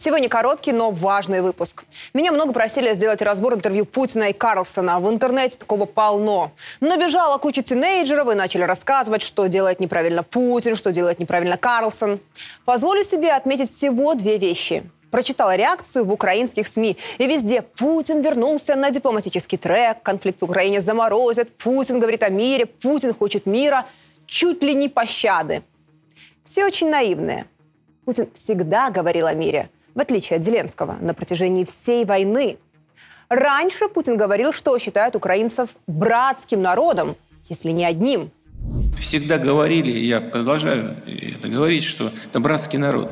Сегодня короткий, но важный выпуск. Меня много просили сделать разбор интервью Путина и Карлсона. В интернете такого полно. Набежала куча тинейджеров и начали рассказывать, что делает неправильно Путин, что делает неправильно Карлсон. Позволю себе отметить всего две вещи. Прочитала реакцию в украинских СМИ. И везде Путин вернулся на дипломатический трек, конфликт в Украине заморозят, Путин говорит о мире, Путин хочет мира, чуть ли не пощады. Все очень наивные. Путин всегда говорил о мире – в отличие от Зеленского, на протяжении всей войны. Раньше Путин говорил, что считает украинцев братским народом, если не одним. Всегда говорили, и я продолжаю это говорить, что это братский народ.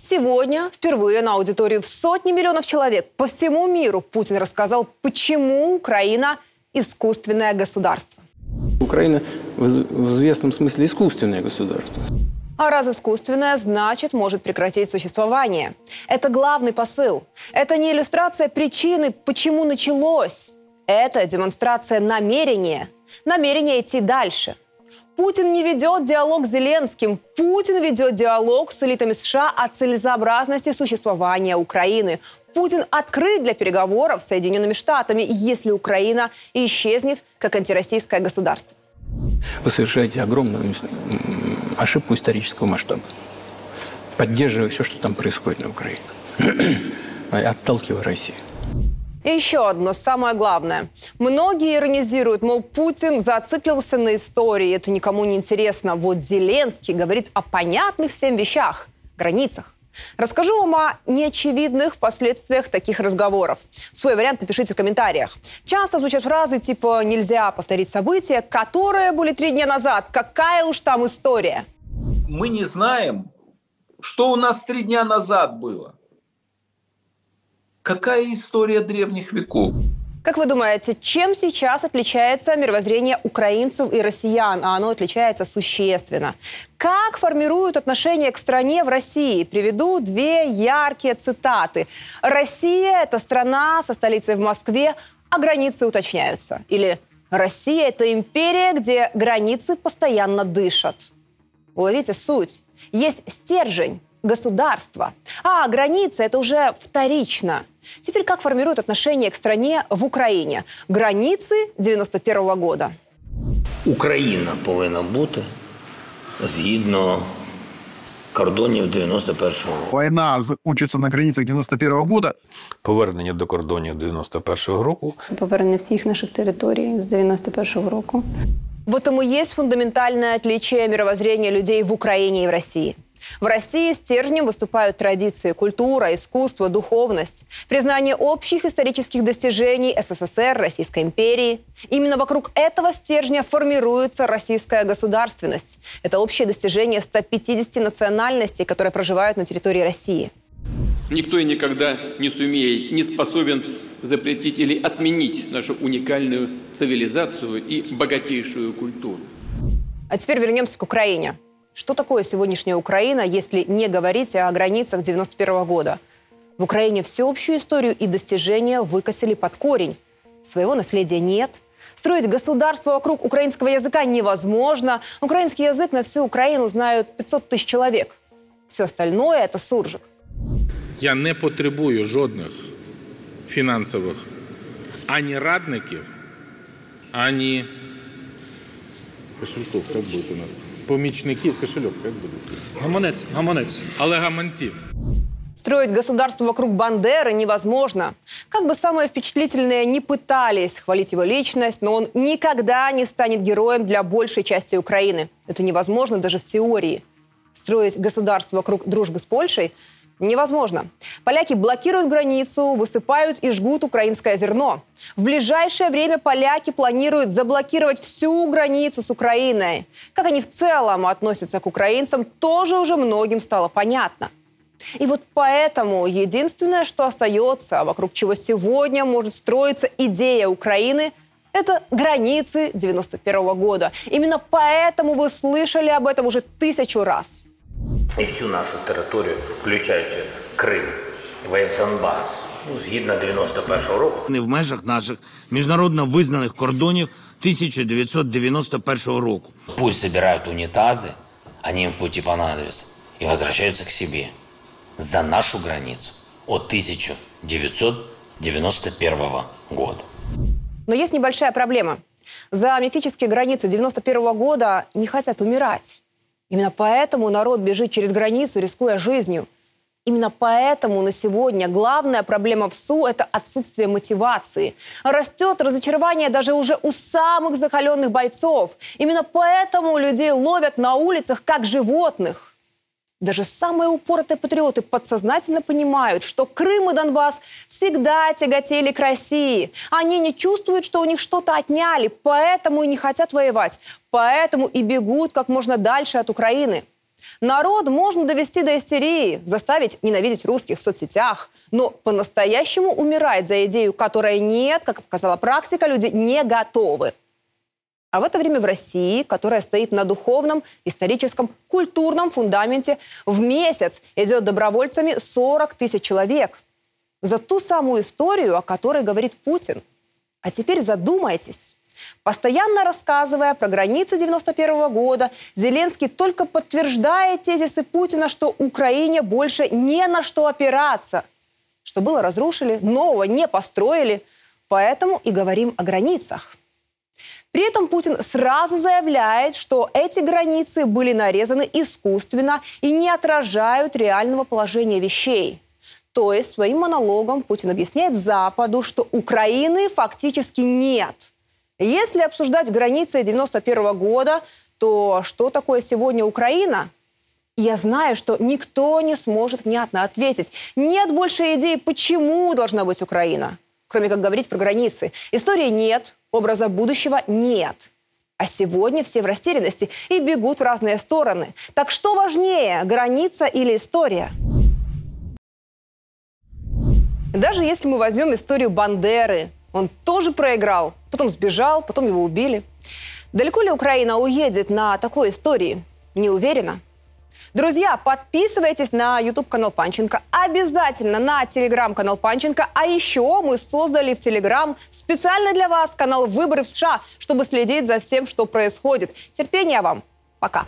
Сегодня впервые на аудитории в сотни миллионов человек по всему миру Путин рассказал, почему Украина – искусственное государство. Украина в известном смысле искусственное государство. А раз искусственное, значит, может прекратить существование. Это главный посыл. Это не иллюстрация причины, почему началось. Это демонстрация намерения. Намерения идти дальше. Путин не ведет диалог с Зеленским. Путин ведет диалог с элитами США о целесообразности существования Украины. Путин открыт для переговоров с Соединенными Штатами, если Украина исчезнет как антироссийское государство. Вы совершаете огромную ошибку исторического масштаба, поддерживая все, что там происходит на Украине, отталкивая Россию. И еще одно, самое главное. Многие иронизируют, мол, Путин зациклился на истории, это никому не интересно. Вот Зеленский говорит о понятных всем вещах, границах. Расскажу вам о неочевидных последствиях таких разговоров. Свой вариант напишите в комментариях. Часто звучат фразы типа «нельзя повторить события, которые были три дня назад. Какая уж там история?» Мы не знаем, что у нас три дня назад было. Какая история древних веков? Как вы думаете, чем сейчас отличается мировоззрение украинцев и россиян? А оно отличается существенно. Как формируют отношения к стране в России? Приведу две яркие цитаты. «Россия – это страна со столицей в Москве, а границы уточняются». Или «Россия – это империя, где границы постоянно дышат». Уловите суть. Есть стержень, государства. А границы – это уже вторично. Теперь как формируют отношение к стране в Украине? Границы 91 -го года. Україна повинна бути згідно кордонів 91-го року. Війна закінчиться на границях 91-го року. Повернення до кордонів 91-го року. Повернення всіх наших територій з 91-го року. В этом и есть фундаментальное отличие мировоззрения людей в Украине и в России – в России стержнем выступают традиции, культура, искусство, духовность, признание общих исторических достижений СССР, Российской империи. Именно вокруг этого стержня формируется российская государственность. Это общее достижение 150 национальностей, которые проживают на территории России. Никто и никогда не сумеет, не способен запретить или отменить нашу уникальную цивилизацию и богатейшую культуру. А теперь вернемся к Украине. Что такое сегодняшняя Украина, если не говорить о границах 91 года? В Украине всеобщую историю и достижения выкосили под корень. Своего наследия нет. Строить государство вокруг украинского языка невозможно. Украинский язык на всю Украину знают 500 тысяч человек. Все остальное – это суржик. Я не потребую жодних фінансових ані радників, ані кошельков, як буде у нас помічників, кошельок, як буде? Гаманець, гаманець. Але гаманців. Строить государство вокруг Бандеры невозможно. Как бы самые впечатлительные не пытались хвалить его личность, но он никогда не станет героем для большей части Украины. Это невозможно даже в теории. Строить государство вокруг дружбы с Польшей – Невозможно. Поляки блокируют границу, высыпают и жгут украинское зерно. В ближайшее время поляки планируют заблокировать всю границу с Украиной. Как они в целом относятся к украинцам, тоже уже многим стало понятно. И вот поэтому единственное, что остается, вокруг чего сегодня может строиться идея Украины, это границы 91 года. Именно поэтому вы слышали об этом уже тысячу раз і всю нашу територію, включаючи Крим, весь Донбас, ну, згідно 91-го року. Не в межах наших міжнародно визнаних кордонів 1991 року. Пусть забирают унитазы, они им в пути понадобятся, и возвращаются к себе. за нашу границу от 1991 года. Но есть небольшая проблема. За мифические границы 91 года не хотят умирать. Именно поэтому народ бежит через границу, рискуя жизнью. Именно поэтому на сегодня главная проблема в СУ – это отсутствие мотивации. Растет разочарование даже уже у самых закаленных бойцов. Именно поэтому людей ловят на улицах как животных. Даже самые упоротые патриоты подсознательно понимают, что Крым и Донбасс всегда тяготели к России. Они не чувствуют, что у них что-то отняли, поэтому и не хотят воевать. Поэтому и бегут как можно дальше от Украины. Народ можно довести до истерии, заставить ненавидеть русских в соцсетях. Но по-настоящему умирать за идею, которой нет, как показала практика, люди не готовы. А в это время в России, которая стоит на духовном, историческом, культурном фундаменте, в месяц идет добровольцами 40 тысяч человек. За ту самую историю, о которой говорит Путин. А теперь задумайтесь. Постоянно рассказывая про границы 91 года, Зеленский только подтверждает тезисы Путина, что Украине больше не на что опираться. Что было разрушили, нового не построили. Поэтому и говорим о границах. При этом Путин сразу заявляет, что эти границы были нарезаны искусственно и не отражают реального положения вещей. То есть своим монологом Путин объясняет Западу, что Украины фактически нет. Если обсуждать границы 91 года, то что такое сегодня Украина? Я знаю, что никто не сможет внятно ответить. Нет больше идеи, почему должна быть Украина, кроме как говорить про границы. Истории нет, Образа будущего нет. А сегодня все в растерянности и бегут в разные стороны. Так что важнее, граница или история? Даже если мы возьмем историю Бандеры, он тоже проиграл, потом сбежал, потом его убили. Далеко ли Украина уедет на такой истории? Не уверена. Друзья, подписывайтесь на YouTube-канал Панченко, обязательно на телеграм-канал Панченко. А еще мы создали в Телеграм специально для вас канал «Выборы в США», чтобы следить за всем, что происходит. Терпения вам. Пока.